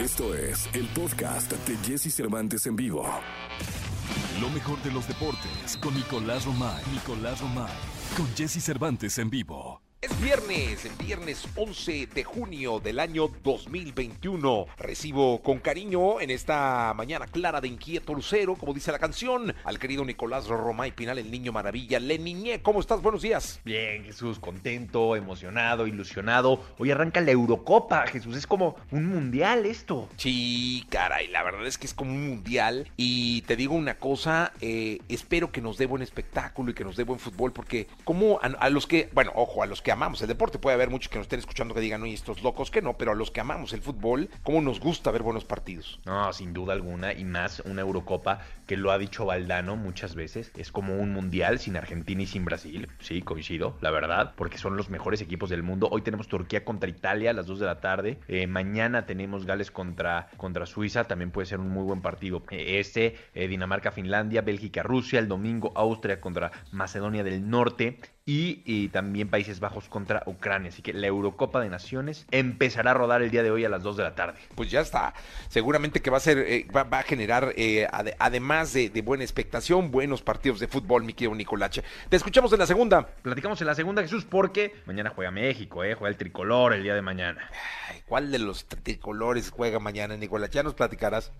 Esto es el podcast de Jesse Cervantes en vivo. Lo mejor de los deportes con Nicolás Romay. Nicolás Romay. Con Jesse Cervantes en vivo. Es viernes, viernes 11 de junio del año 2021. Recibo con cariño en esta mañana clara de inquieto lucero, como dice la canción, al querido Nicolás Romay Pinal, el niño maravilla. Le niñé, ¿cómo estás? Buenos días. Bien, Jesús, contento, emocionado, ilusionado. Hoy arranca la Eurocopa, Jesús, es como un mundial esto. Sí, caray, la verdad es que es como un mundial. Y te digo una cosa, eh, espero que nos dé buen espectáculo y que nos dé buen fútbol, porque como a, a los que, bueno, ojo, a los que amamos el deporte. Puede haber muchos que nos estén escuchando que digan, oye, estos locos que no, pero a los que amamos el fútbol, ¿cómo nos gusta ver buenos partidos? No, sin duda alguna, y más una Eurocopa que lo ha dicho Valdano muchas veces, es como un mundial sin Argentina y sin Brasil. Sí, coincido, la verdad, porque son los mejores equipos del mundo. Hoy tenemos Turquía contra Italia a las 2 de la tarde. Eh, mañana tenemos Gales contra, contra Suiza, también puede ser un muy buen partido. Eh, este, eh, Dinamarca-Finlandia, Bélgica-Rusia, el domingo Austria contra Macedonia del Norte y, también Países Bajos contra Ucrania. Así que la Eurocopa de Naciones empezará a rodar el día de hoy a las 2 de la tarde. Pues ya está. Seguramente que va a ser, eh, va, a generar, eh, además de, buena expectación, buenos partidos de fútbol, mi querido Nicolache. Te escuchamos en la segunda. Platicamos en la segunda, Jesús, porque mañana juega México, eh, juega el tricolor el día de mañana. ¿Cuál de los tricolores juega mañana, Nicolache? Ya nos platicarás.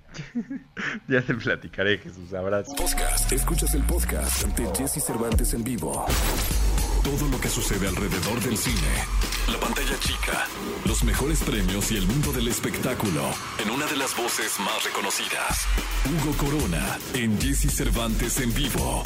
ya te platicaré, Jesús. Abrazo. Podcast. Escuchas el podcast ante Jesse Cervantes en vivo. Todo lo que sucede alrededor del cine. La pantalla chica, los mejores premios y el mundo del espectáculo en una de las voces más reconocidas. Hugo Corona en Jesse Cervantes en vivo.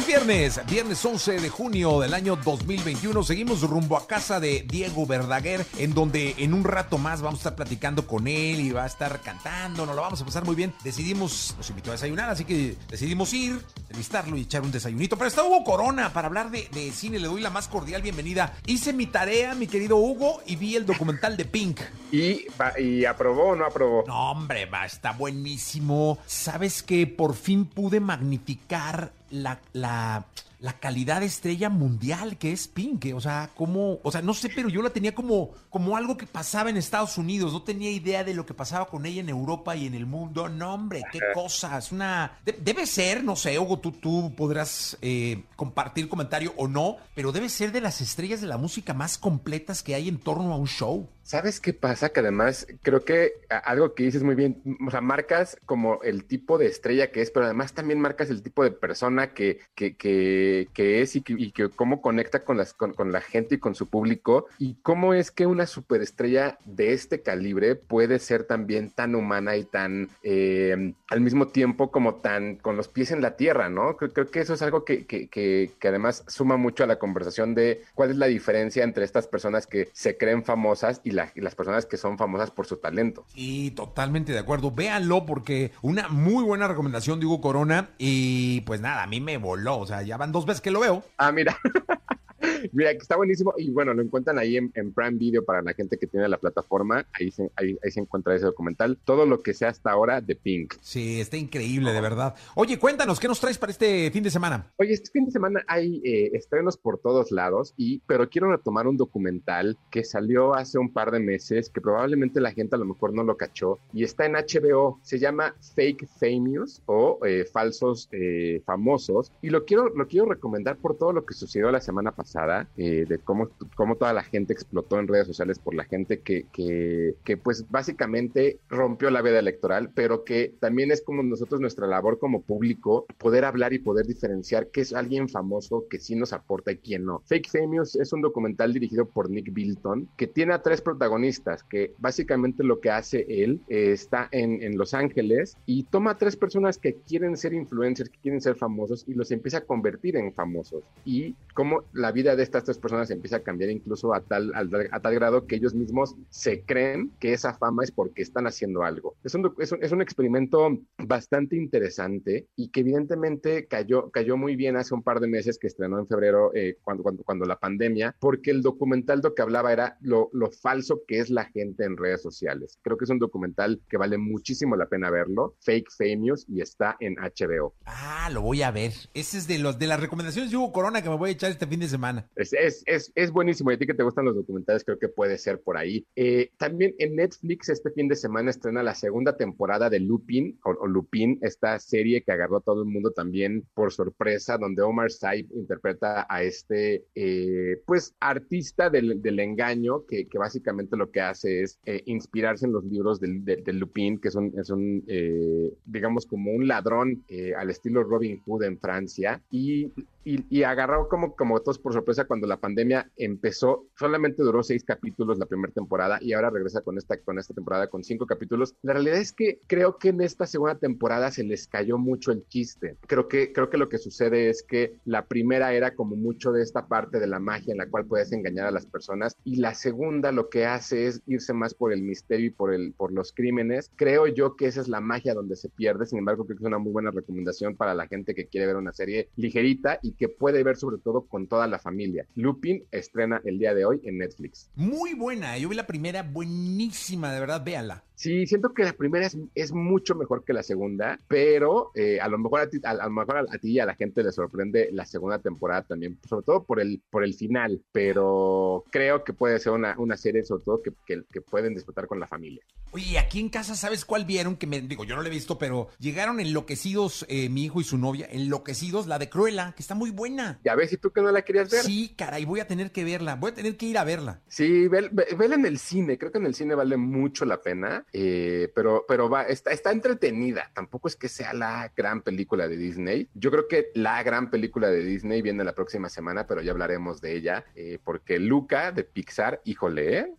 Es viernes, viernes 11 de junio del año 2021. Seguimos rumbo a casa de Diego Verdaguer, en donde en un rato más vamos a estar platicando con él y va a estar cantando. Nos lo vamos a pasar muy bien. Decidimos, nos invitó a desayunar, así que decidimos ir, entrevistarlo y echar un desayunito. Pero está Hugo Corona para hablar de, cine. Le doy la más cordial bienvenida. Hice mi tarea, mi querido Hugo, y vi el documental de Pink. ¿Y, y aprobó o no aprobó? No, hombre, va, está buenísimo. ¿Sabes que por fin pude magnificar la, la, la calidad de estrella mundial que es Pink. O sea, como, o sea, no sé, pero yo la tenía como, como algo que pasaba en Estados Unidos. No tenía idea de lo que pasaba con ella en Europa y en el mundo. No, hombre, qué cosa. Es una. debe ser, no sé, Hugo, tú, tú podrás eh, compartir comentario o no, pero debe ser de las estrellas de la música más completas que hay en torno a un show. ¿Sabes qué pasa? Que además creo que algo que dices muy bien, o sea, marcas como el tipo de estrella que es, pero además también marcas el tipo de persona que, que, que, es y que, cómo conecta con, las, con, la gente y con su público y cómo es que una superestrella de este calibre puede ser también tan humana y tan eh, al mismo tiempo como tan con los pies en la tierra, ¿no? Creo, que eso es algo que, que además suma mucho a la conversación de cuál es la diferencia entre estas personas que se creen famosas y y, las personas que son famosas por su talento. Y totalmente de acuerdo. Véanlo porque una muy buena recomendación de Hugo Corona y pues nada, a mí me voló. O sea, ya van dos veces que lo veo. Ah, mira. Mira, que está buenísimo. Y bueno, lo encuentran ahí en, Prime Video para la gente que tiene la plataforma. Ahí se, ahí, se encuentra ese documental. Todo lo que sea hasta ahora de Pink. Sí, está increíble, de verdad. Oye, cuéntanos, ¿qué nos traes para este fin de semana? Oye, este fin de semana hay eh, estrenos por todos lados, y, pero quiero retomar un documental que salió hace un par de meses, que probablemente la gente a lo mejor no lo cachó, y está en HBO. Se llama Fake Famous o eh, Falsos eh, Famosos. Y lo quiero, lo quiero recomendar por todo lo que sucedió la semana pasada eh, de cómo, cómo toda la gente explotó en redes sociales por la gente que, que, que, pues básicamente rompió la veda electoral, pero que también es como nosotros nuestra labor como público poder hablar y poder diferenciar qué es alguien famoso que sí nos aporta y quién no. Fake Famous es un documental dirigido por Nick Bilton que tiene a tres protagonistas que básicamente lo que hace él eh, está en, en Los Ángeles y toma a tres personas que quieren ser influencers, que quieren ser famosos y los empieza a convertir en famosos y cómo la vida de estas tres personas empieza a cambiar incluso a tal, a, tal grado que ellos mismos se creen que esa fama es porque están haciendo algo. Es un, es un, experimento bastante interesante y que evidentemente cayó, cayó muy bien hace un par de meses que estrenó en febrero eh, cuando, cuando, cuando la pandemia, porque el documental lo que hablaba era lo, lo falso que es la gente en redes sociales. Creo que es un documental que vale muchísimo la pena verlo, Fake Famous, y está en HBO. Ah, lo voy a ver. Ese es de los de las recomendaciones de Hugo Corona que me voy a echar este fin de semana. Es, es, es, es, buenísimo. Y a ti que te gustan los documentales, creo que puede ser por ahí. Eh, también en Netflix este fin de semana estrena la segunda temporada de Lupin, o, Lupin, esta serie que agarró a todo el mundo también por sorpresa, donde Omar Saib interpreta a este, eh, pues, artista del, del engaño, que, que, básicamente lo que hace es eh, inspirarse en los libros del, de, Lupin, que son, son eh, digamos, como un ladrón eh, al estilo Robin Hood en Francia. Y y, y, agarró como, como todos por sorpresa cuando la pandemia empezó. Solamente duró seis capítulos la primera temporada y ahora regresa con esta, con esta temporada con cinco capítulos. La realidad es que creo que en esta segunda temporada se les cayó mucho el chiste. Creo que, creo que lo que sucede es que la primera era como mucho de esta parte de la magia en la cual puedes engañar a las personas y la segunda lo que hace es irse más por el misterio y por, el, por los crímenes. Creo yo que esa es la magia donde se pierde. Sin embargo, creo que es una muy buena recomendación para la gente que quiere ver una serie ligerita que puede ver sobre todo con toda la familia. Lupin estrena el día de hoy en Netflix. Muy buena, yo vi la primera, buenísima, de verdad, véala. Sí, siento que la primera es, es mucho mejor que la segunda, pero eh, a lo mejor a ti, a, lo mejor a, ti y a la gente le sorprende la segunda temporada también, sobre todo por el, por el final, pero creo que puede ser una, una serie sobre todo que, que, que, pueden disfrutar con la familia. Oye, aquí en casa, ¿sabes cuál vieron? Que me digo, yo no la he visto, pero llegaron enloquecidos eh, mi hijo y su novia, enloquecidos, la de Cruella, que está muy buena. Ya ves, ¿y tú que no la querías ver? Sí, caray, voy a tener que verla, voy a tener que ir a verla. Sí, vela ve, en el cine, creo que en el cine vale mucho la pena. Eh, pero, pero va, está, está entretenida. Tampoco es que sea la gran película de Disney. Yo creo que la gran película de Disney viene la próxima semana, pero ya hablaremos de ella, eh, porque Luca de Pixar, híjole,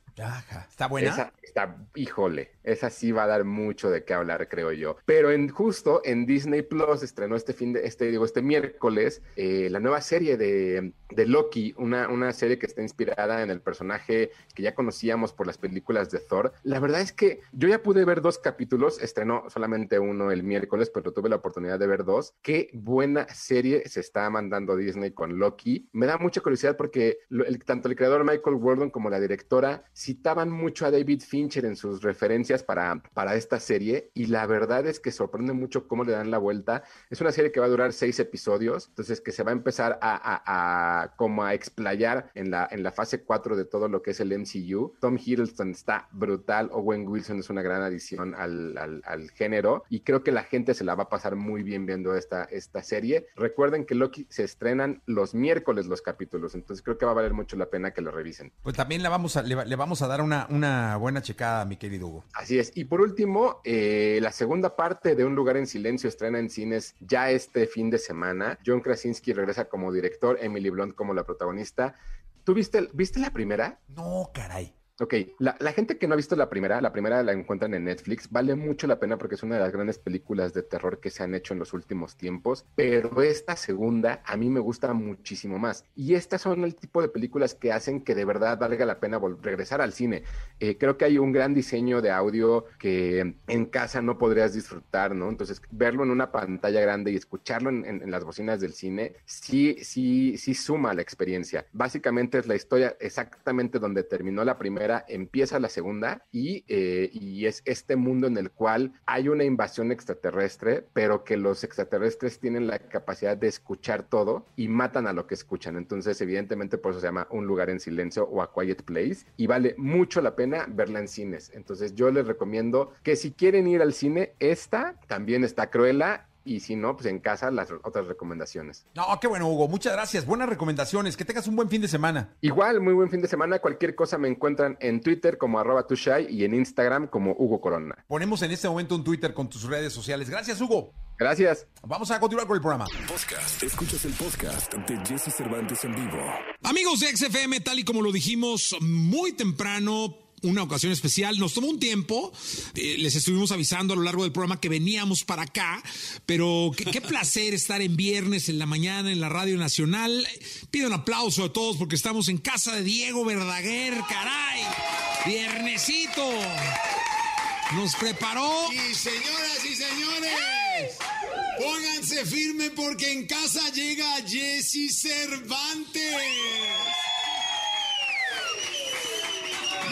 ¿Está buena? Esa está, híjole, esa sí va a dar mucho de qué hablar, creo yo. Pero en justo en Disney Plus estrenó este fin de, este, digo, este miércoles, eh, la nueva serie de, de, Loki, una, una serie que está inspirada en el personaje que ya conocíamos por las películas de Thor. La verdad es que yo ya pude ver dos capítulos, estrenó solamente uno el miércoles, pero tuve la oportunidad de ver dos. Qué buena serie se está mandando Disney con Loki. Me da mucha curiosidad porque el, tanto el creador Michael Gordon como la directora citaban mucho a David Fincher en sus referencias para, para esta serie y la verdad es que sorprende mucho cómo le dan la vuelta. Es una serie que va a durar seis episodios, entonces que se va a empezar a, como a explayar en la, en la fase 4 de todo lo que es el MCU. Tom Hiddleston está brutal, Owen Wilson es una gran adición al, al, al, género y creo que la gente se la va a pasar muy bien viendo esta, esta serie. Recuerden que Loki se estrenan los miércoles los capítulos, entonces creo que va a valer mucho la pena que lo revisen. Pues también la vamos a, le, le vamos a dar una, una buena checada, mi querido Hugo. Así es. Y por último, eh, la segunda parte de Un lugar en silencio estrena en cines ya este fin de semana. John Krasinski regresa como director, Emily Blunt como la protagonista. ¿Tú viste, viste la primera? No, caray. Ok, la, gente que no ha visto la primera, la primera la encuentran en Netflix, vale mucho la pena porque es una de las grandes películas de terror que se han hecho en los últimos tiempos, pero esta segunda a mí me gusta muchísimo más. Y estas son el tipo de películas que hacen que de verdad valga la pena regresar al cine. Eh, creo que hay un gran diseño de audio que en casa no podrías disfrutar, ¿no? Entonces, verlo en una pantalla grande y escucharlo en, en las bocinas del cine, sí, sí, sí suma la experiencia. Básicamente es la historia exactamente donde terminó la primera empieza la segunda y, eh, y, es este mundo en el cual hay una invasión extraterrestre, pero que los extraterrestres tienen la capacidad de escuchar todo y matan a lo que escuchan. Entonces, evidentemente, por eso se llama Un lugar en silencio o A Quiet Place y vale mucho la pena verla en cines. Entonces, yo les recomiendo que si quieren ir al cine, esta también está Cruella y si no, pues en casa las otras recomendaciones. No, qué bueno, Hugo. Muchas gracias. Buenas recomendaciones. Que tengas un buen fin de semana. Igual, muy buen fin de semana. Cualquier cosa me encuentran en Twitter como arroba tushai y en Instagram como Hugo Corona. Ponemos en este momento un Twitter con tus redes sociales. Gracias, Hugo. Gracias. Vamos a continuar con el programa. Podcast. Escuchas el podcast de Jesse Cervantes en vivo. Amigos de XFM, tal y como lo dijimos muy temprano, una ocasión especial. Nos tomó un tiempo, eh, les estuvimos avisando a lo largo del programa que veníamos para acá, pero qué, placer estar en viernes en la mañana en la Radio Nacional. Pido un aplauso a todos porque estamos en casa de Diego Verdaguer, caray. Viernesito. Nos preparó. Y señoras y señores, pónganse firme porque en casa llega Jesse Cervantes.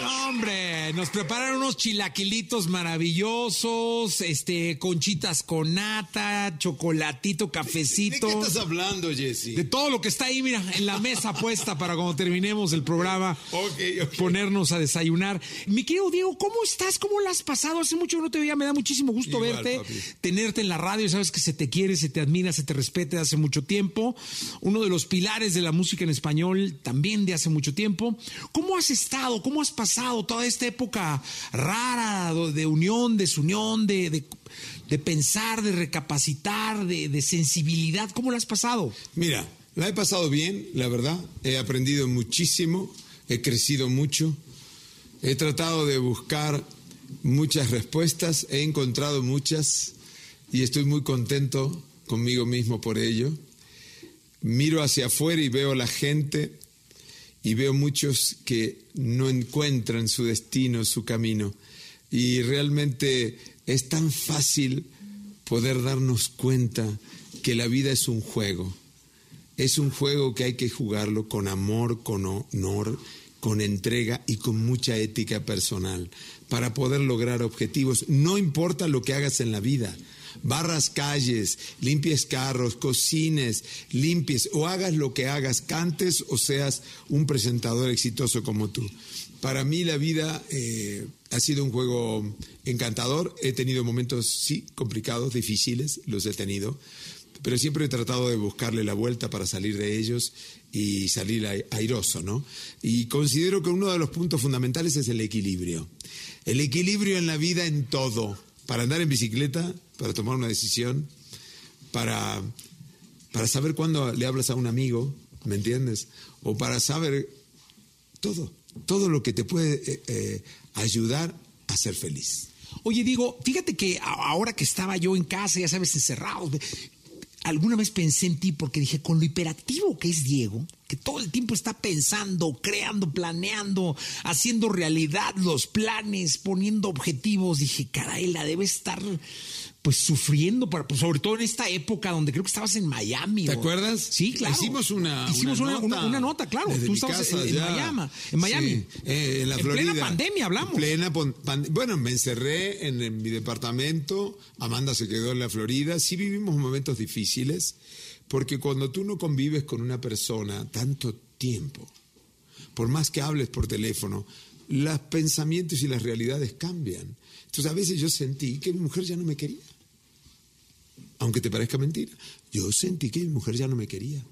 No, hombre, nos prepararon unos chilaquilitos maravillosos, este, conchitas con nata, chocolatito, cafecito. ¿De qué estás hablando, Jesse? De todo lo que está ahí, mira, en la mesa puesta para cuando terminemos el programa, Ok, ok. ponernos a desayunar. Mi querido Diego, ¿cómo estás? ¿Cómo la has pasado? Hace mucho que no te veía, me da muchísimo gusto Igual, verte, papi. tenerte en la radio, sabes que se te quiere, se te admira, se te respeta de hace mucho tiempo. Uno de los pilares de la música en español también de hace mucho tiempo. ¿Cómo has estado? ¿Cómo has pasado toda esta época rara de unión, desunión, de, de, de pensar, de recapacitar, de, de sensibilidad? ¿Cómo la has pasado? Mira, la he pasado bien, la verdad. He aprendido muchísimo, he crecido mucho. He tratado de buscar muchas respuestas, he encontrado muchas y estoy muy contento conmigo mismo por ello. Miro hacia afuera y veo la gente y veo muchos que no encuentran su destino, su camino. Y realmente es tan fácil poder darnos cuenta que la vida es un juego. Es un juego que hay que jugarlo con amor, con honor, con entrega y con mucha ética personal para poder lograr objetivos. No importa lo que hagas en la vida. Barras calles, limpies carros, cocines, limpies o hagas lo que hagas, cantes o seas un presentador exitoso como tú. Para mí la vida eh, ha sido un juego encantador. He tenido momentos, sí, complicados, difíciles, los he tenido, pero siempre he tratado de buscarle la vuelta para salir de ellos y salir ai- airoso, ¿no? Y considero que uno de los puntos fundamentales es el equilibrio. El equilibrio en la vida en todo. Para andar en bicicleta, para tomar una decisión, para, para saber cuándo le hablas a un amigo, ¿me entiendes? O para saber todo, todo lo que te puede eh, eh, ayudar a ser feliz. Oye, Diego, fíjate que ahora que estaba yo en casa, ya sabes, encerrado, alguna vez pensé en ti porque dije, con lo hiperactivo que es Diego, que todo el tiempo está pensando, creando, planeando, haciendo realidad los planes, poniendo objetivos, dije, caray, la debe estar pues sufriendo, para, pues, sobre todo en esta época donde creo que estabas en Miami. ¿Te o- acuerdas? Sí, claro. Hicimos una, Hicimos una, una, una- una nota, claro. Tú estabas casa en. Miami. En Miami. Sí, eh, en la En Florida. plena pandemia hablamos. En plena bueno, me encerré en, en mi departamento. Amanda se quedó en la Florida. Sí vivimos momentos difíciles, porque cuando tú no convives con una persona tanto tiempo, por más que hables por teléfono, los pensamientos y las realidades cambian. Entonces a veces yo sentí que mi mujer ya no me quería. Aunque te parezca mentira, yo sentí que mi mujer ya no me quería.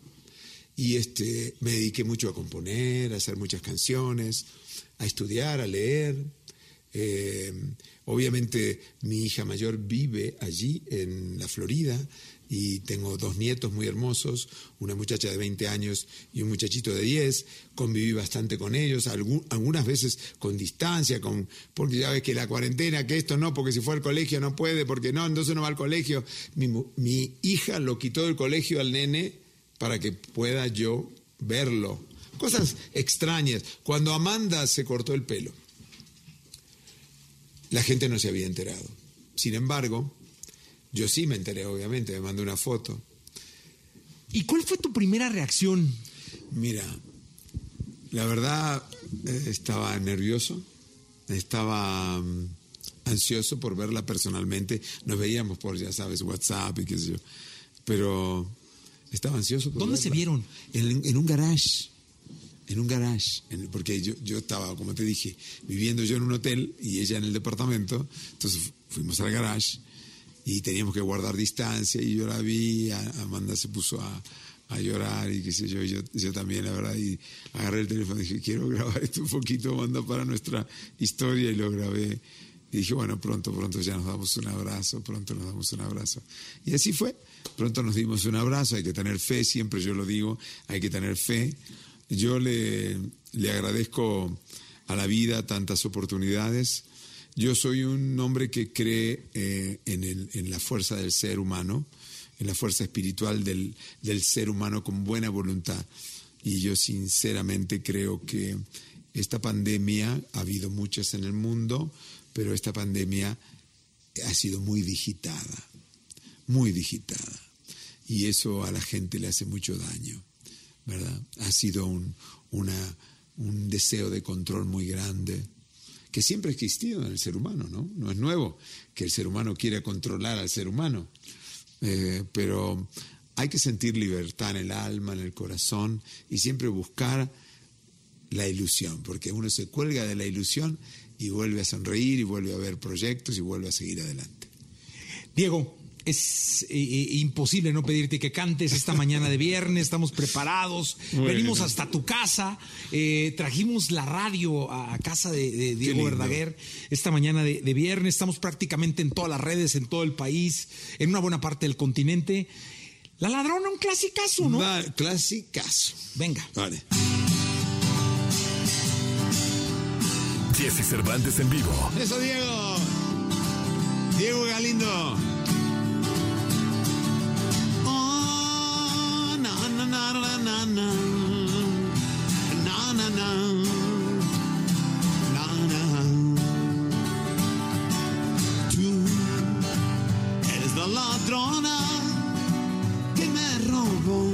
Y este, me dediqué mucho a componer, a hacer muchas canciones, a estudiar, a leer. Eh, obviamente mi hija mayor vive allí en la Florida y tengo dos nietos muy hermosos, una muchacha de 20 años y un muchachito de 10. Conviví bastante con ellos, algunas veces con distancia, con, porque ya ves que la cuarentena, que esto no, porque si fue al colegio no puede, porque no, entonces no va al colegio. Mi hija lo quitó del colegio al nene para que pueda yo verlo. Cosas extrañas. Cuando Amanda se cortó el pelo, la gente no se había enterado. Sin embargo, yo sí me enteré, obviamente, me mandó una foto. ¿Y cuál fue tu primera reacción? Mira, la verdad eh, estaba nervioso, estaba mm, ansioso por verla personalmente. Nos veíamos por, ya sabes, WhatsApp y qué sé yo. Pero estaba ansioso por ¿Dónde se vieron? En, en un garage. En un garage. En- porque yo, yo estaba, como te dije, viviendo yo en un hotel y ella en el departamento. Entonces fu- fuimos al garage y teníamos que guardar distancia y yo la vi, Amanda se puso a, a llorar y qué sé yo, yo, yo también, la verdad, y agarré el teléfono y dije, quiero grabar esto un poquito, Amanda, para nuestra historia, y lo grabé. Y dije, bueno, pronto, pronto ya nos damos un abrazo, pronto nos damos un abrazo. Y así fue, pronto nos dimos un abrazo, hay que tener fe, siempre yo lo digo, hay que tener fe. Yo le, le agradezco a la vida tantas oportunidades. Yo soy un hombre que cree eh, en, el- la fuerza del ser humano, en la fuerza espiritual del, ser humano con buena voluntad. Y yo sinceramente creo que esta pandemia, ha habido muchas en el mundo, pero esta pandemia ha sido muy digitada, muy digitada. Y eso a la gente le hace mucho daño, ¿verdad? Ha sido un deseo de control muy grande, que siempre ha existido en el ser humano, ¿no? No es nuevo que el ser humano quiera controlar al ser humano, eh, pero hay que sentir libertad en el alma, en el corazón y siempre buscar la ilusión, porque uno se cuelga de la ilusión y vuelve a sonreír y vuelve a ver proyectos y vuelve a seguir adelante. Diego, es eh, eh, imposible no pedirte que cantes esta mañana de viernes, estamos preparados, venimos hasta tu casa, eh, trajimos la radio a, casa de, Diego Verdaguer esta mañana de, viernes, estamos prácticamente en todas las redes, en todo el país, en una buena parte del continente. La ladrona, un clasicazo, ¿no? clasicazo. Venga. Vale. Jesse Cervantes en vivo. Eso, Diego. Diego Galindo. Tú eres la ladrona que me robó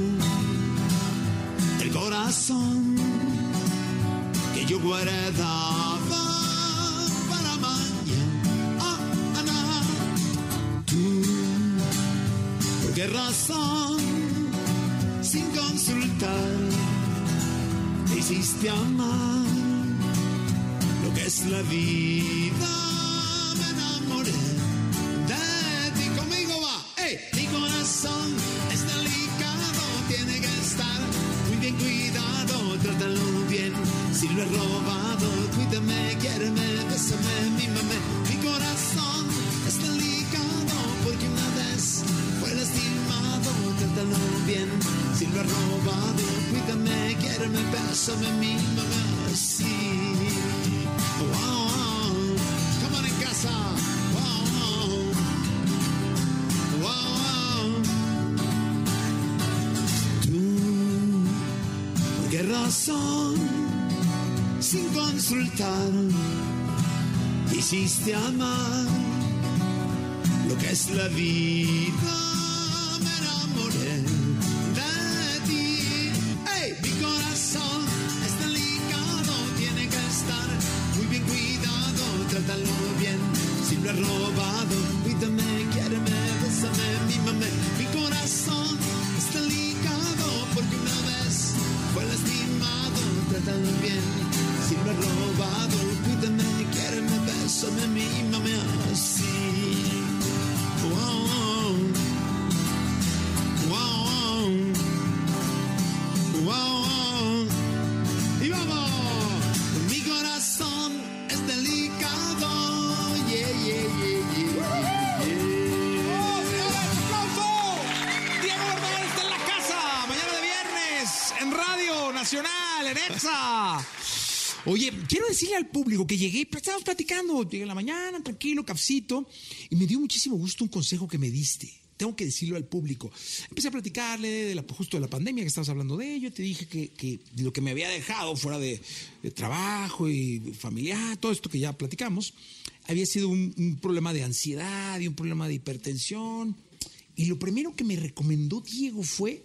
el corazón que yo guardaba para mañana. Tú, ¿por qué razón? Te hiciste amar lo que es la vida. Quiéreme, bésame, mímame, así. Wow, wow. En casa. Wow, wow. Tú, ¿por qué razón? Sin consultar, hiciste amar lo que es la vida. Nacional, en EXA. Oye, quiero decirle al público que llegué, pues, estábamos platicando, llegué en la mañana, tranquilo, cafecito, y me dio muchísimo gusto un consejo que me diste. Tengo que decirlo al público. Empecé a platicarle de la, justo de la pandemia, que estabas hablando de ello. Te dije que, que lo que me había dejado fuera de, de trabajo y familiar, todo esto que ya platicamos, había sido un, un problema de ansiedad y un problema de hipertensión. Y lo primero que me recomendó Diego fue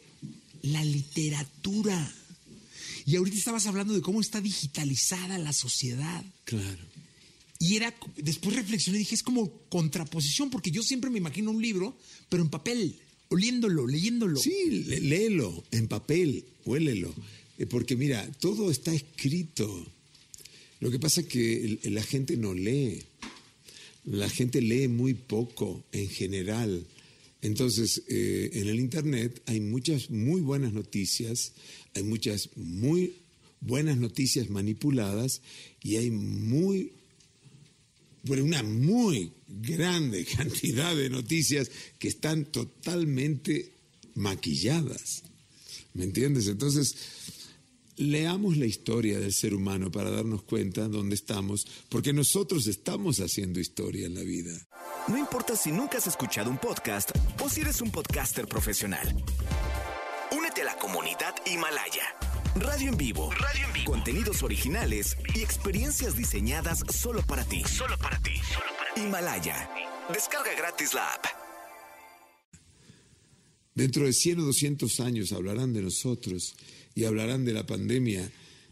la literatura. Y ahorita estabas hablando de cómo está digitalizada la sociedad. Claro. Y era, después reflexioné y dije, es como contraposición, porque yo siempre me imagino un libro, pero en papel, oliéndolo, leyéndolo. Sí, lé- léelo en papel, huélelo. Eh, Porque mira, todo está escrito. Lo que pasa es que la gente no lee. La gente lee muy poco en general. Entonces, eh, en el Internet hay muchas muy buenas noticias, hay muchas muy buenas noticias manipuladas y hay muy bueno, una muy grande cantidad de noticias que están totalmente maquilladas. ¿Me entiendes? Entonces, leamos la historia del ser humano para darnos cuenta dónde estamos, porque nosotros estamos haciendo historia en la vida. No importa si nunca has escuchado un podcast o si eres un podcaster profesional. Comunidad Himalaya. Radio en vivo. Radio en vivo. Contenidos originales y experiencias diseñadas solo para ti. Solo para ti. Himalaya. Descarga gratis la app. Dentro de 100 o 200 años hablarán de nosotros y hablarán de la pandemia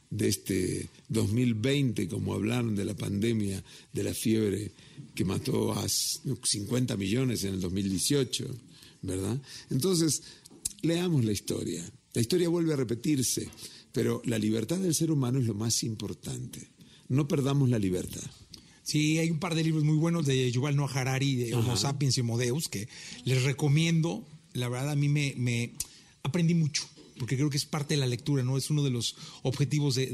de este 2020, como hablaron de la pandemia, de la fiebre que mató a 50 millones en el 2018, ¿verdad? Entonces, leamos la historia. La historia vuelve a repetirse, pero la libertad del ser humano es lo más importante. No perdamos la libertad. Sí, hay un par de libros muy buenos de Yuval Noah Harari, de Homo Sapiens y Homo Deus, que les recomiendo. La verdad, a mí me, me aprendí mucho porque creo que es parte de la lectura, ¿no? Es uno de los objetivos de,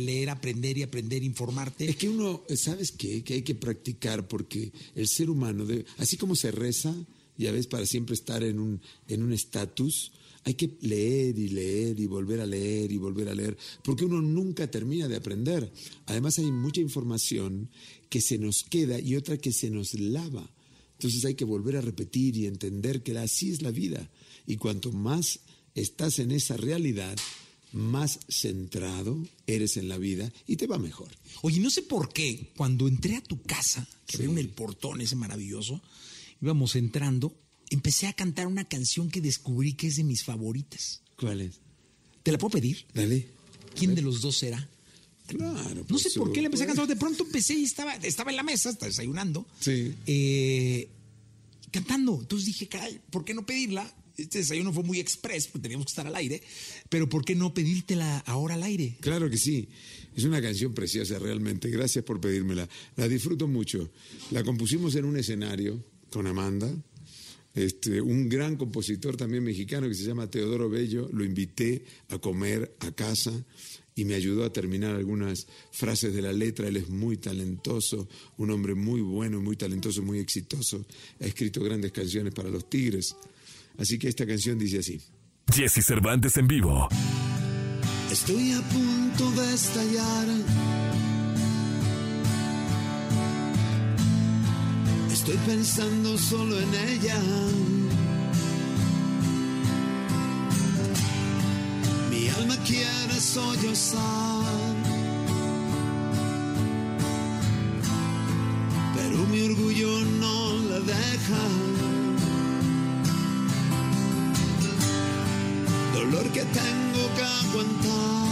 leer, aprender y aprender, informarte. Es que uno, ¿sabes qué? Que hay que practicar porque el ser humano, así como se reza, ya ves, para siempre estar en un en un estatus, hay que leer y leer y volver a leer y volver a leer, porque uno nunca termina de aprender. Además hay mucha información que se nos queda y otra que se nos lava. Entonces hay que volver a repetir y entender que así es la vida. Y cuanto más estás en esa realidad, más centrado eres en la vida y te va mejor. Oye, no sé por qué, cuando entré a tu casa, que veo en el portón ese maravilloso, íbamos entrando, empecé a cantar una canción que descubrí que es de mis favoritas. ¿Cuál es? ¿Te la puedo pedir? Dale. ¿Quién de los dos será? Claro. No sé por qué le empecé a cantar. De pronto empecé y estaba, estaba en la mesa, estaba desayunando. Sí. Eh, cantando. Entonces dije, caray, ¿por qué no pedirla? este desayuno fue muy express, porque teníamos que estar al aire, pero ¿por qué no pedírtela ahora al aire? Claro que sí. Es una canción preciosa realmente. Gracias por pedírmela. La disfruto mucho. La compusimos en un escenario con Amanda. Este, un gran compositor también mexicano que se llama Teodoro Bello, lo invité a comer a casa y me ayudó a terminar algunas frases de la letra. Él es muy talentoso, un hombre muy bueno, muy talentoso, muy exitoso. Ha escrito grandes canciones para los Tigres. Así que esta canción dice así. Jesse Cervantes en vivo. Estoy a punto de estallar. Estoy pensando solo en ella. Mi alma quiere sollozar. Pero mi orgullo no la deja. dolor que tengo que aguantar.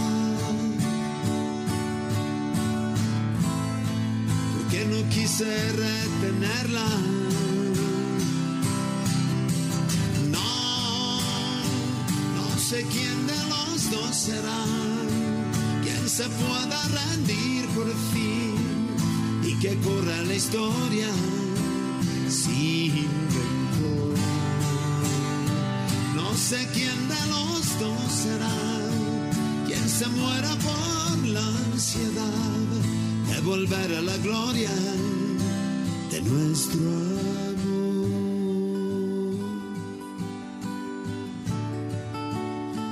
Quise retenerla. No, no sé quién de los dos será. Quien se pueda rendir por fin y que corra la historia sin rencor. No sé quién de los será quien se muera por la ansiedad volver a la gloria de nuestro amor.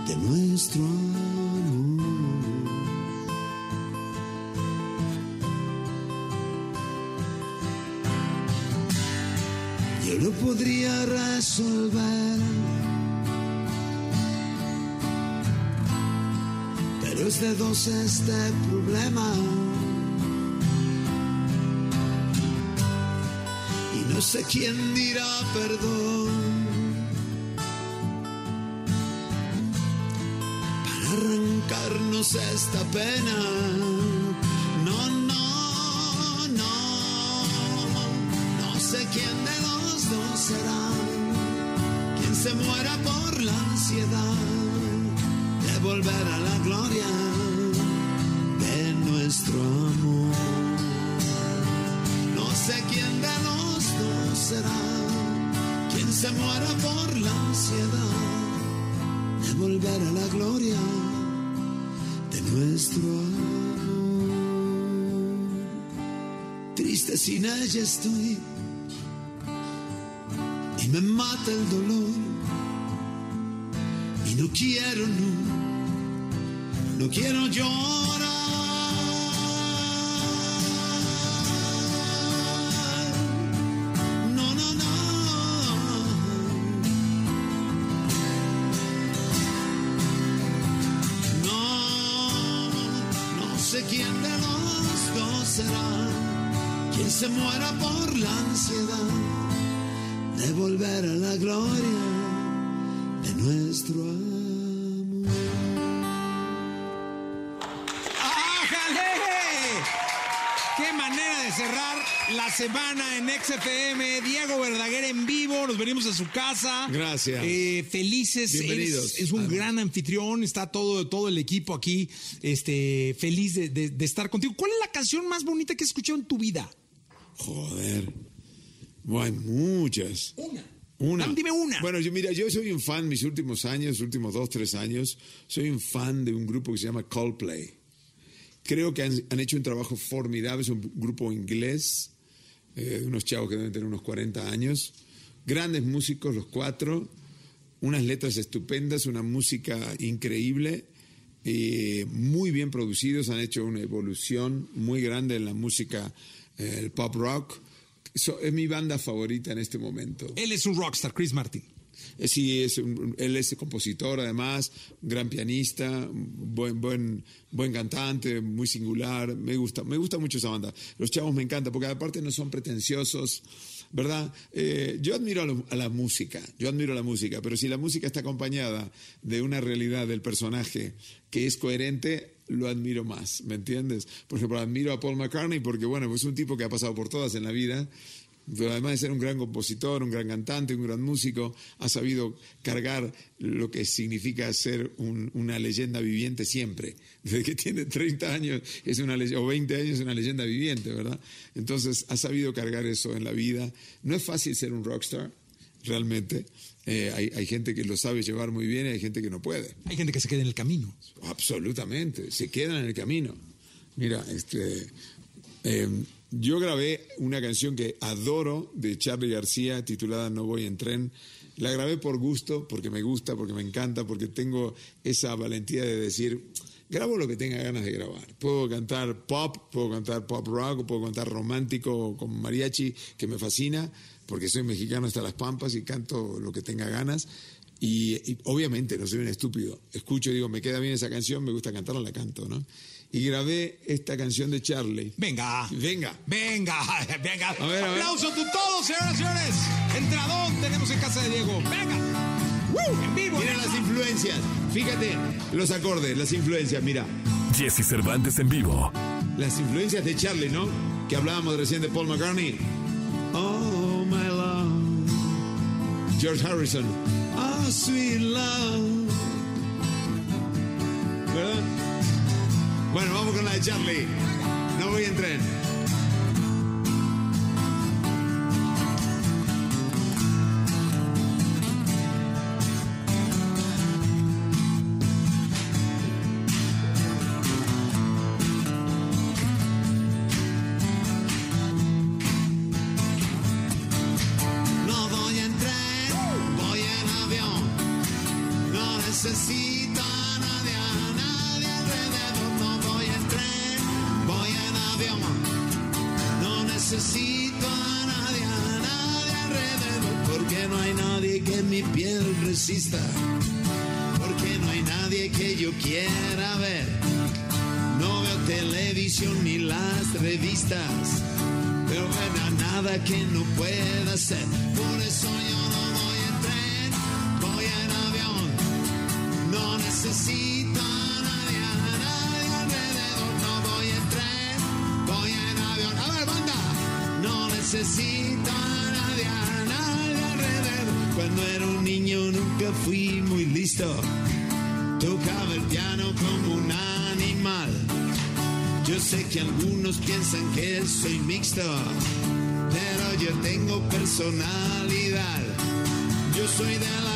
De nuestro amor. Yo lo podría resolver de dos este problema. Sé quién dirá perdón. Para arrancarnos esta pena. No, no, no. No sé quién de los dos será. Quien se muera por la ansiedad volver a la gloria de nuestro amor. Será quien se muera por la ansiedad de volver a la gloria de nuestro amor. Triste sin ella estoy y me mata el dolor y no quiero no no quiero llorar. se muera por la ansiedad de volver a la gloria de nuestro amor. ¡Ájale! ¡Qué manera de cerrar! la semana en XFM. Diego Verdaguer en vivo, nos venimos a su casa. Gracias. Eh, felices. Bienvenidos. Es un gran anfitrión, está todo, todo el equipo aquí, este, feliz de, de, estar contigo. ¿Cuál es la canción más bonita que has escuchado en tu vida? Joder. Bueno, hay muchas. Una. Una. Dame- dime una. Bueno, yo mira, yo soy un fan, mis últimos años, últimos dos, tres años, soy un fan de un grupo que se llama Coldplay. Creo que han, han hecho un trabajo formidable, es un grupo inglés, eh, unos chavos que deben tener unos 40 años, grandes músicos los cuatro, unas letras estupendas, una música increíble, eh, muy bien producidos, han hecho una evolución muy grande en la música, el pop rock. So- es mi banda favorita en este momento. Él es un rockstar, Chris Martin. Eh, Sí, es un- él es compositor además, gran pianista, buen, buen, buen cantante, muy singular. Me gusta, me gusta mucho esa banda. Los chavos me encantan porque aparte no son pretenciosos, ¿verdad? Eh, yo admiro a, lo- a la música, yo admiro a la música, pero si la música está acompañada de una realidad del personaje que es coherente, lo admiro más, ¿me entiendes? Por ejemplo, admiro a Paul McCartney porque, bueno, es un tipo que ha pasado por todas en la vida pero además de ser un gran compositor, un gran cantante, un gran músico, ha sabido cargar lo que significa ser un- una leyenda viviente siempre. Desde que tiene 30 años es una o 20 años es una leyenda viviente, ¿verdad? Entonces ha sabido cargar eso en la vida. No es fácil ser un rockstar, realmente. Eh, hay, hay gente que lo sabe llevar muy bien y hay gente que no puede. Hay gente que se queda en el camino. Absolutamente, se quedan en el camino. Mira, este, eh, yo grabé una canción que adoro de Charlie García titulada No voy en tren. La grabé por gusto, porque me gusta, porque me encanta, porque tengo esa valentía de decir, grabo lo que tenga ganas de grabar. Puedo cantar pop, puedo cantar pop rock, puedo cantar romántico con mariachi, que me fascina, porque soy mexicano hasta las pampas y canto lo que tenga ganas. Y, y obviamente no soy un estúpido. Escucho y digo, me queda bien esa canción, me gusta cantarla, la canto, ¿no? Y grabé esta canción de Charlie. Venga. Venga. Venga, venga. A ver, a ver. Aplausos a todos, señoras y señores. Entradón tenemos en casa de Diego. Venga. ¡Woo! En vivo. Mira las influencias. Fíjate los acordes, las influencias, mira. Jesse Cervantes en vivo. Las influencias de Charlie, ¿no? Que hablábamos recién de Paul McCartney. George Harrison. Oh, sweet love. ¿Verdad? Bueno, vamos con la de Charlie. No voy en tren. Que no pueda ser. Por eso yo no voy en tren, voy en avión. No necesito a nadie, a nadie alrededor. No voy en tren, voy en avión. A ver, banda. No necesito a nadie, a nadie alrededor. Cuando era un niño nunca fui muy listo. Tocaba el piano como un animal. Yo sé que algunos piensan que soy mixto, yo tengo personalidad. Yo soy de la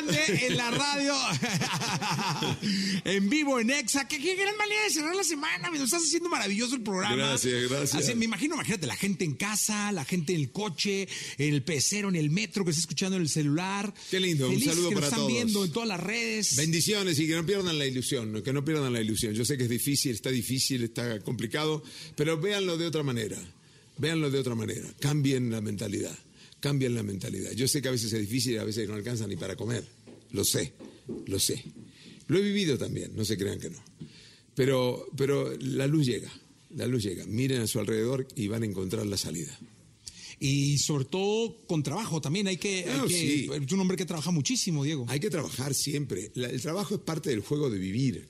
grande en la radio, en vivo, en Exa. ¿Qué, qué gran manera de cerrar la semana, me lo estás haciendo maravilloso el programa. Gracias, gracias. Así, me imagino, imagínate, la gente en casa, la gente en el coche, en el pecero, en el metro, que está escuchando en el celular. Qué lindo, un saludo que nos para están todos. viendo en todas las redes. Bendiciones y que no pierdan la ilusión, que no pierdan la ilusión. Yo sé que es difícil, está difícil, está complicado, pero véanlo de otra manera. Véanlo de otra manera. Cambien la mentalidad. Cambien la mentalidad. Yo sé que a veces es difícil y a veces no alcanza ni para comer. Lo sé, lo sé. Lo he vivido también, no se crean que no. Pero, pero la luz llega, la luz llega. Miren a su alrededor y van a encontrar la salida. Y sobre todo con trabajo también. Hay que. hay Ah, que- sí. Es un hombre que trabaja muchísimo, Diego. Hay que trabajar siempre. La- el trabajo es parte del juego de vivir.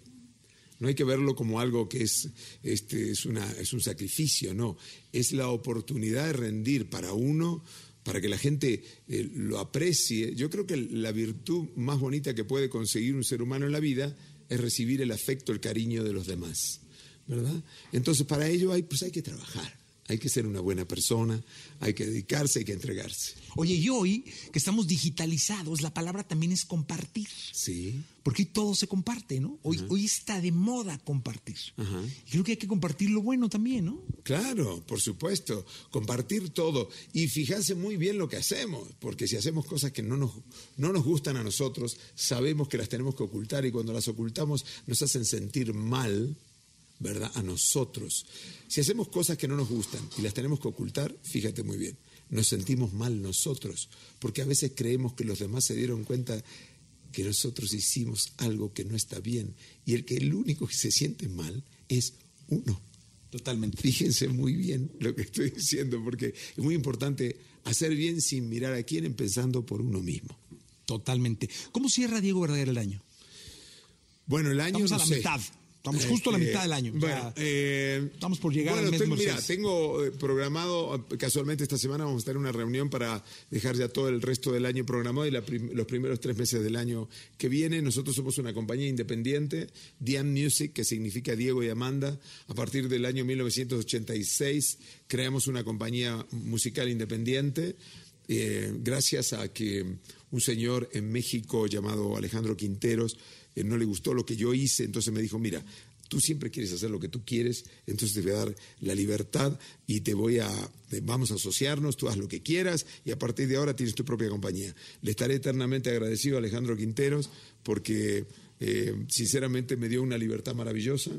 No hay que verlo como algo que es, este, es, una, es un sacrificio, no. Es la oportunidad de rendir para uno, para que la gente eh, lo aprecie. Yo creo que la virtud más bonita que puede conseguir un ser humano en la vida es recibir el afecto, el cariño de los demás. ¿Verdad? Entonces, para ello hay, pues hay que trabajar. Hay que ser una buena persona, hay que dedicarse, hay que entregarse. Oye, y hoy que estamos digitalizados, la palabra también es compartir. Sí. Porque todo se comparte, ¿no? Hoy, hoy está de moda compartir. Ajá. Y creo que hay que compartir lo bueno también, ¿no? Claro, por supuesto, compartir todo y fijarse muy bien lo que hacemos, porque si hacemos cosas que no nos, no nos gustan a nosotros, sabemos que las tenemos que ocultar y cuando las ocultamos nos hacen sentir mal, ¿verdad? A nosotros. Si hacemos cosas que no nos gustan y las tenemos que ocultar, fíjate muy bien, nos sentimos mal nosotros, porque a veces creemos que los demás se dieron cuenta que nosotros hicimos algo que no está bien y el que el único que se siente mal es uno. Totalmente. Fíjense muy bien lo que estoy diciendo, porque es muy importante hacer bien sin mirar a quién, empezando por uno mismo. Totalmente. ¿Cómo cierra Diego Verdaguer el año? Bueno, el año Estamos a la sé. mitad. Estamos justo a la Este, mitad del año. Bueno, eh, estamos por llegar bueno, al mes tengo. Mira, tengo eh, programado, eh, casualmente esta semana vamos a estar en una reunión para dejar ya todo el resto del año programado y la prim- los primeros tres meses del año que viene. Nosotros somos una compañía independiente, Diane Music, que significa Diego y Amanda. A partir del año 1986 creamos una compañía musical independiente. eh, gracias a que un señor en México llamado Alejandro Quinteros eh, no le gustó lo que yo hice, entonces me dijo, mira, tú siempre quieres hacer lo que tú quieres, entonces te voy a dar la libertad y te voy a, eh, vamos a asociarnos, tú haz lo que quieras y a partir de ahora tienes tu propia compañía. Le estaré eternamente agradecido a Alejandro Quinteros porque eh, sinceramente me dio una libertad maravillosa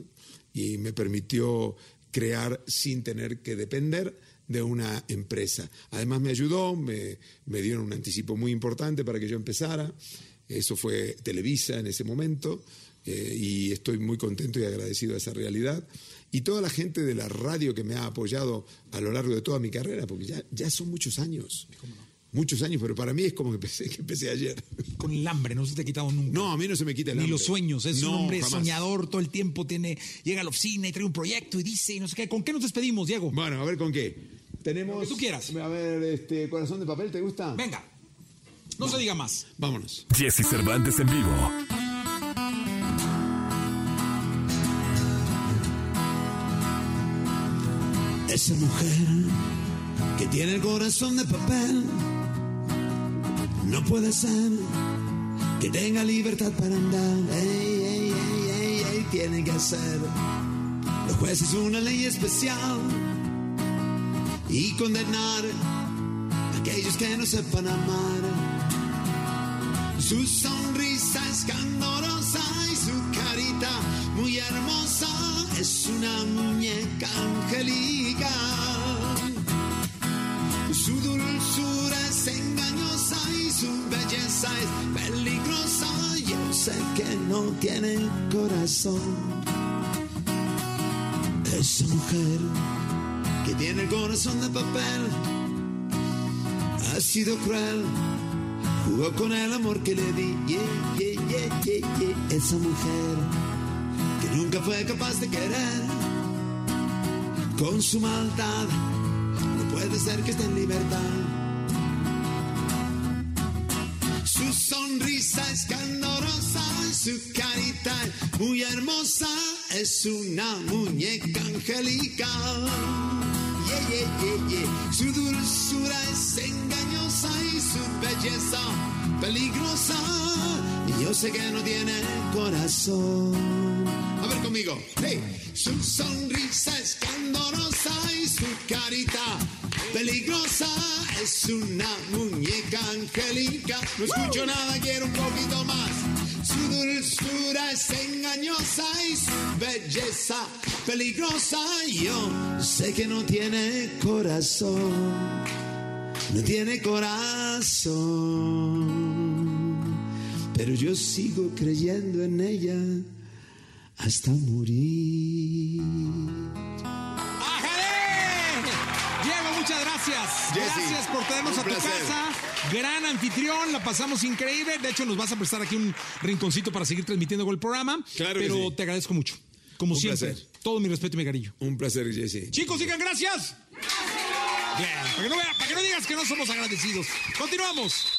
y me permitió crear sin tener que depender de una empresa. Además me ayudó, me, me dieron un anticipo muy importante para que yo empezara. Eso fue Televisa en ese momento eh, y estoy muy contento y agradecido de esa realidad. Y toda la gente de la radio que me ha apoyado a lo largo de toda mi carrera, porque ya, ya son muchos años. Muchos años, pero para mí es como que empecé, que empecé ayer. Con el hambre, no se te ha quitado nunca. No, a mí no se me quita el Ni hambre. los sueños, es un hombre jamás. soñador todo el tiempo, tiene, llega a la oficina y trae un proyecto y dice y no sé qué. ¿Con qué nos despedimos, Diego? Bueno, a ver con qué. Tenemos. Lo que tú quieras. A ver, este, corazón de papel, ¿te gusta? Venga, no se diga más. Vámonos. Jesse Cervantes en vivo. Esa mujer que tiene el corazón de papel no puede ser que tenga libertad para andar. Ey, ey, ey, ey, ey, tiene que hacer los jueces una ley especial y condenar a aquellos que no sepan amar. Su sonrisa es candorosa y su carita muy hermosa es una muñeca angelical. Su dulzura es engañosa y su belleza es peligrosa. Yo sé que no tiene corazón. Esa mujer que tiene el corazón de papel ha sido cruel. Jugó con el amor que le di. Yeah, yeah, yeah. Esa mujer que nunca fue capaz de querer. Con su maldad, no puede ser que esté en libertad. Su sonrisa es candorosa, su carita muy hermosa. es una muñeca yeah. Su dulzura es engañosa y su belleza peligrosa. Y yo sé que no tiene corazón. A ver conmigo. Hey. Su sonrisa es candorosa y su carita peligrosa. Es una muñeca angélica. No escucho nada, quiero un poquito más. Su dulzura es engañosa y su belleza peligrosa. Yo sé que no tiene corazón. No tiene corazón. Pero yo sigo creyendo en ella hasta morir. ¡Ájale! Diego, muchas gracias. Jesse, gracias por traernos un a tu placer. casa. Gran anfitrión, la pasamos increíble. De hecho, nos vas a prestar aquí un rinconcito para seguir transmitiendo con el programa. Claro que Pero sí. te agradezco mucho. Como Un siempre. placer. Todo mi respeto y mi cariño. Un placer, Jesse. Chicos, digan gracias. Bien, para que, no vea- para que no digas que no somos agradecidos. Continuamos.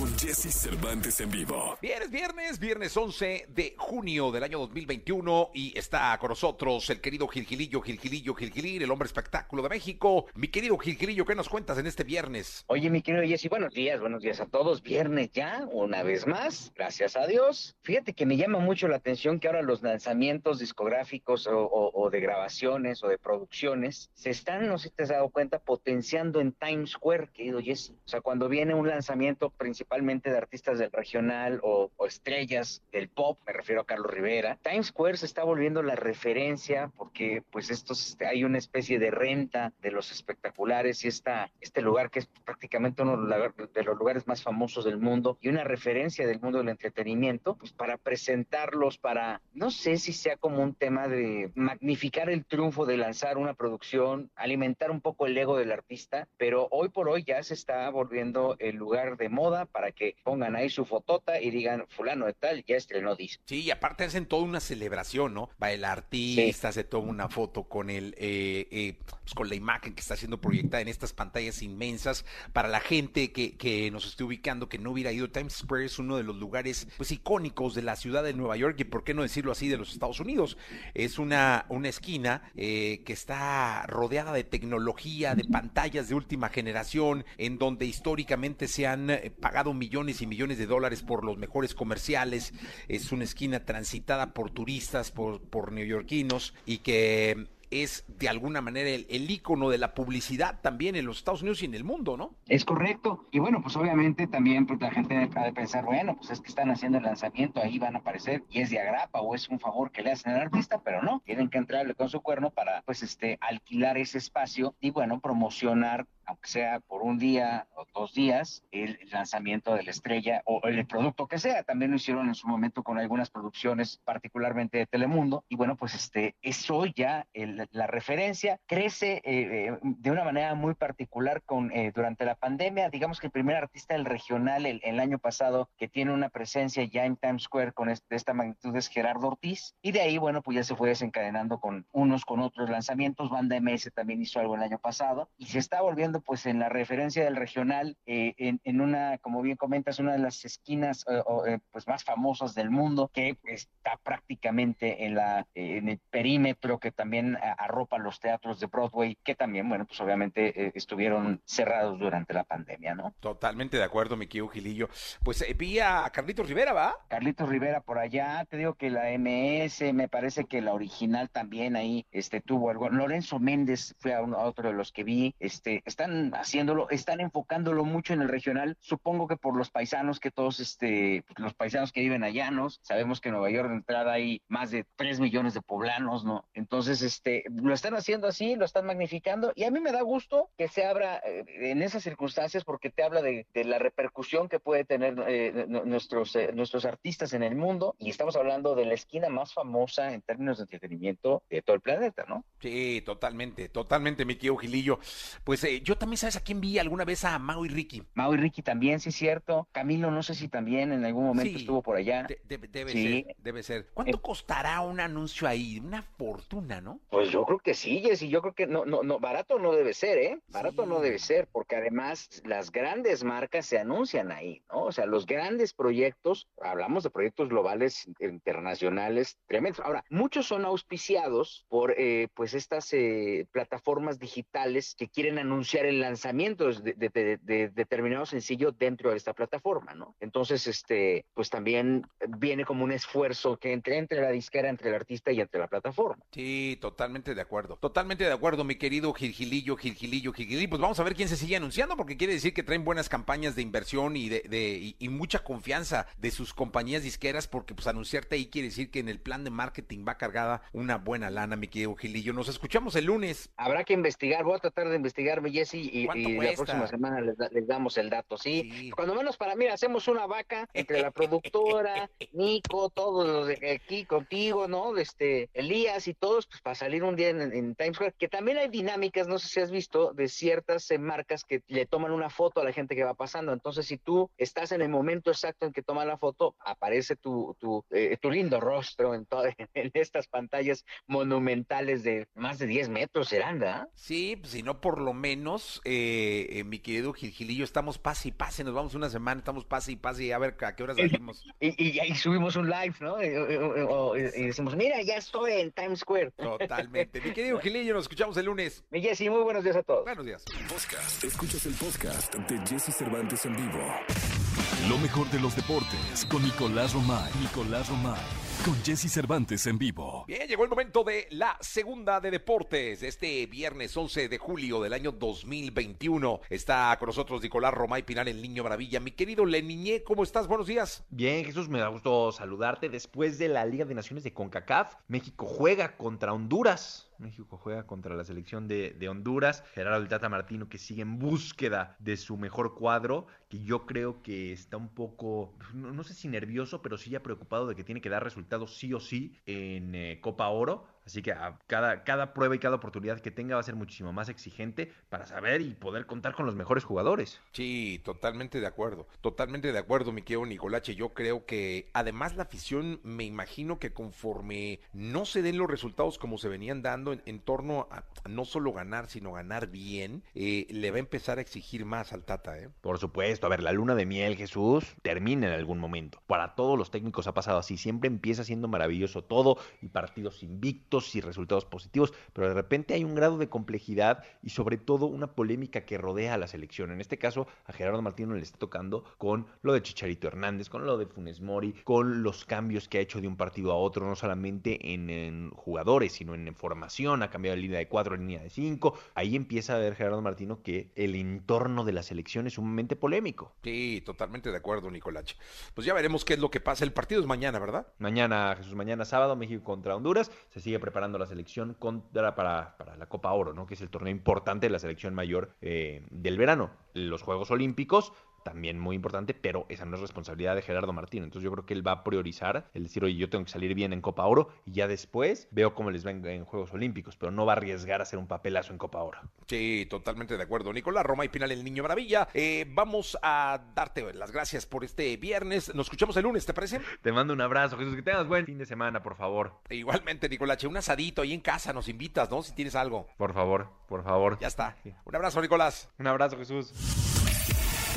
Con Jesse Cervantes en vivo. Bien, es viernes, viernes 11 de junio del año 2021 y está con nosotros el querido Gilgilillo, Gilgilillo, Gilgilir, el hombre espectáculo de México. Mi querido Gilgilillo, ¿qué nos cuentas en este viernes? Oye, mi querido Jessy, buenos días, buenos días a todos. Viernes ya, una vez más, gracias a Dios. Fíjate que me llama mucho la atención que ahora los lanzamientos discográficos o, o- o de grabaciones o de producciones se están, no sé si te has dado cuenta, potenciando en Times Square, querido Jesse. O sea, cuando viene un lanzamiento principalmente de artistas del regional o, o estrellas del pop, me refiero a Carlos Rivera, Times Square se está volviendo la referencia porque pues estos, este, hay una especie de renta de los espectaculares y esta, este lugar que es prácticamente uno de los- lugares más famosos del mundo y una referencia del mundo del entretenimiento, pues para presentarlos, para, no sé si sea como un tema de magnificar el triunfo de lanzar una producción, alimentar un poco el ego del artista, pero hoy por hoy ya se está volviendo el lugar de moda para que pongan ahí su fotota y digan, fulano de tal, ya estrenó disco. Sí, y aparte hacen toda una celebración, ¿no? Va el artista, se toma una foto con el, eh, eh, pues, con la imagen que está siendo proyectada en estas pantallas inmensas. Para la gente que, que nos esté ubicando, que no hubiera ido, Times Square es uno de los lugares pues icónicos de la ciudad de Nueva York y por qué no decirlo así de los Estados Unidos. Es una, una esquina eh, que está rodeada de tecnología, de pantallas de última generación, en donde históricamente se han eh, millones y millones de dólares por los mejores comerciales. Es una esquina transitada por turistas, por, por neoyorquinos y que es de alguna manera el, el ícono de la publicidad también en los Estados Unidos y en el mundo, ¿no? Es correcto. Y bueno, pues obviamente también pues, la gente ha de pensar, bueno, pues es que están haciendo el lanzamiento, ahí van a aparecer y es de agrapa o es un favor que le hacen al artista, pero no, tienen que entrarle con su cuerno para pues este alquilar ese espacio y bueno, promocionar aunque sea por un día o dos días, el lanzamiento de la estrella o el producto que sea. También lo hicieron en su momento con algunas producciones, particularmente de Telemundo. Y bueno, pues este es hoy ya el- la referencia. Crece eh, eh, de una manera muy particular con eh, durante la pandemia. Digamos que el primer artista del regional el, el año pasado que tiene una presencia ya en Times Square con este- esta magnitud es Gerardo Ortiz. Y de ahí, bueno, pues ya se fue desencadenando con unos con otros lanzamientos. Banda MS también hizo algo el año pasado y se está volviendo pues en la referencia del regional eh, en, en una, como bien comentas, una de las esquinas eh, o, eh, pues más famosas del mundo que está prácticamente en la eh, en el perímetro que también arropa los teatros de Broadway que también, bueno, pues obviamente estuvieron cerrados durante la pandemia, ¿no? Totalmente de acuerdo, mi querido Gilillo. Pues vi a Carlitos Rivera, ¿va? Carlitos Rivera por allá, te digo que la MS, me parece que la original también ahí este tuvo algo. Lorenzo Méndez fue a otro de los que vi, este están haciéndolo, están enfocándolo mucho en el regional, supongo que por los paisanos que todos este los paisanos que viven allá, ¿no? Sabemos que en Nueva York de entrada hay más de 3 millones de poblanos, ¿no? Entonces, este lo están haciendo así, lo están magnificando y a mí me da gusto que se abra eh, en esas circunstancias porque te habla de, la repercusión que puede tener eh, nuestros eh, nuestros artistas en el mundo y estamos hablando de la esquina más famosa en términos de entretenimiento de todo el planeta, ¿no? Sí, totalmente, totalmente, mi querido Gilillo. Pues eh, yo yo también, ¿sabes a quién vi alguna vez? A Mau y Ricky. Mau y Ricky también, sí cierto. Camilo, no sé si también en algún momento Sí, estuvo por allá. de- debe, debe Sí. ser, debe ser. ¿Cuánto Eh. costará un anuncio ahí? Una fortuna, ¿no? Pues yo creo que sí, Jessy, yo creo que no, no, no, barato no debe ser, ¿eh? Barato no debe ser, porque además las grandes marcas se anuncian ahí, ¿no? O sea, los grandes proyectos, hablamos de proyectos globales internacionales tremendos. Ahora, muchos son auspiciados por, eh, pues, estas eh, plataformas digitales que quieren anunciar el lanzamiento de, de- de- de determinado sencillo dentro de esta plataforma, ¿no? Entonces, este, pues también viene como un esfuerzo que entre, entre la disquera, entre el artista y entre la plataforma. Sí, totalmente de acuerdo. Totalmente de acuerdo, mi querido Gilgilillo, Gilgilillo, Gilgilillo. Pues vamos a ver quién se sigue anunciando, porque quiere decir que traen buenas campañas de inversión y de, de- y, y mucha confianza de sus compañías disqueras, porque pues anunciarte ahí quiere decir que en el plan de marketing va cargada una buena lana, mi querido Gilillo. Nos escuchamos el lunes. Habrá que investigar, voy a tratar de investigarme, Y, ¿Cuánto y la próxima semana les, da- les damos el dato, ¿sí? Sí. Cuando menos para mí, hacemos una vaca entre la productora, Nico, todos los de aquí contigo, ¿no? Este, Elías y todos, pues para salir un día en, en Times Square, que también hay dinámicas, no sé si has visto, de ciertas eh, marcas que le toman una foto a la gente que va pasando. Entonces, si tú estás en el momento exacto en que toman la foto, aparece tu, tu, eh, tu lindo rostro en, todas en estas pantallas monumentales de más de 10 metros, serán, ¿verdad? Sí, pues si no por lo menos, eh, eh, mi querido Gilgilillo, estamos pase y pase, nos vamos una semana, estamos pase y pase y a ver a qué hora salimos. Y, y ahí subimos un live, ¿no? Y, y- y- y decimos, mira, ya estoy en Times Square. Totalmente. Mi querido Gilillo, nos escuchamos el lunes. Mi Jessy, muy buenos días a todos. Buenos días. Podcast. Escuchas el podcast de Jesse Cervantes en vivo. Lo mejor de los deportes con Nicolás Romay. Nicolás Romay. Con Jesse Cervantes en vivo. Bien, llegó el momento de la segunda de deportes. Este viernes 11 de julio del año 2021 está con nosotros Nicolás Romay Pinal, el niño maravilla. Mi querido Leniñé, ¿cómo estás? Buenos días. Bien, Jesús, me da gusto saludarte. Después de la Liga de Naciones de CONCACAF, México juega contra Honduras. México juega contra la selección de, de Honduras. Gerardo el Tata Martino que sigue en búsqueda de su mejor cuadro, que yo creo que está un poco, no, sé si nervioso, pero sí ya preocupado de que tiene que dar resultados sí o sí en eh, Copa Oro. Así que a cada, cada prueba y cada oportunidad que tenga va a ser muchísimo más exigente para saber y poder contar con los mejores jugadores. Sí, totalmente de acuerdo. Totalmente de acuerdo, mi querido Nicolache. Yo creo que además la afición, me imagino que conforme no se den los resultados como se venían dando en, en torno a, a no solo ganar, sino ganar bien, eh, le va a empezar a exigir más al Tata, ¿eh? Por supuesto, a ver, la luna de miel, Jesús, termina en algún momento. Para todos los técnicos ha pasado así, siempre empieza siendo maravilloso todo y partidos invictos y resultados positivos, pero de repente hay un grado de complejidad y sobre todo una polémica que rodea a la selección. En este caso, a Gerardo Martino le está tocando con lo de Chicharito Hernández, con lo de Funes Mori, con los cambios que ha hecho de un partido a otro, no solamente en, en jugadores, sino en, formación, ha cambiado de línea de cuatro a línea de cinco. Ahí empieza a ver Gerardo Martino que el entorno de la selección es sumamente polémico. Sí, totalmente de acuerdo, Nicolache. Pues ya veremos qué es lo que pasa. El partido es mañana, ¿verdad? Mañana, Jesús, mañana sábado, México contra Honduras. Se sigue preparando la selección contra, para, para la Copa Oro, ¿no? Que es el torneo importante de la selección mayor eh, del verano. Los Juegos Olímpicos también muy importante, pero esa no es responsabilidad de Gerardo Martín. Entonces yo creo que él va a priorizar el decir, oye, yo tengo que salir bien en Copa Oro y ya después veo cómo les va en, en Juegos Olímpicos, pero no va a arriesgar a hacer un papelazo en Copa Oro. Sí, totalmente de acuerdo. Nicolás Roma y Pinal, el Niño Maravilla. Eh, vamos a darte las gracias por este viernes. Nos escuchamos el lunes, ¿te parece? Te mando un abrazo, Jesús. Que tengas buen fin de semana, por favor. Igualmente, Nicolache, un asadito ahí en casa, nos invitas, ¿no? Si tienes algo. Por favor, por favor. Ya está. Un abrazo, Nicolás. Un abrazo, Jesús.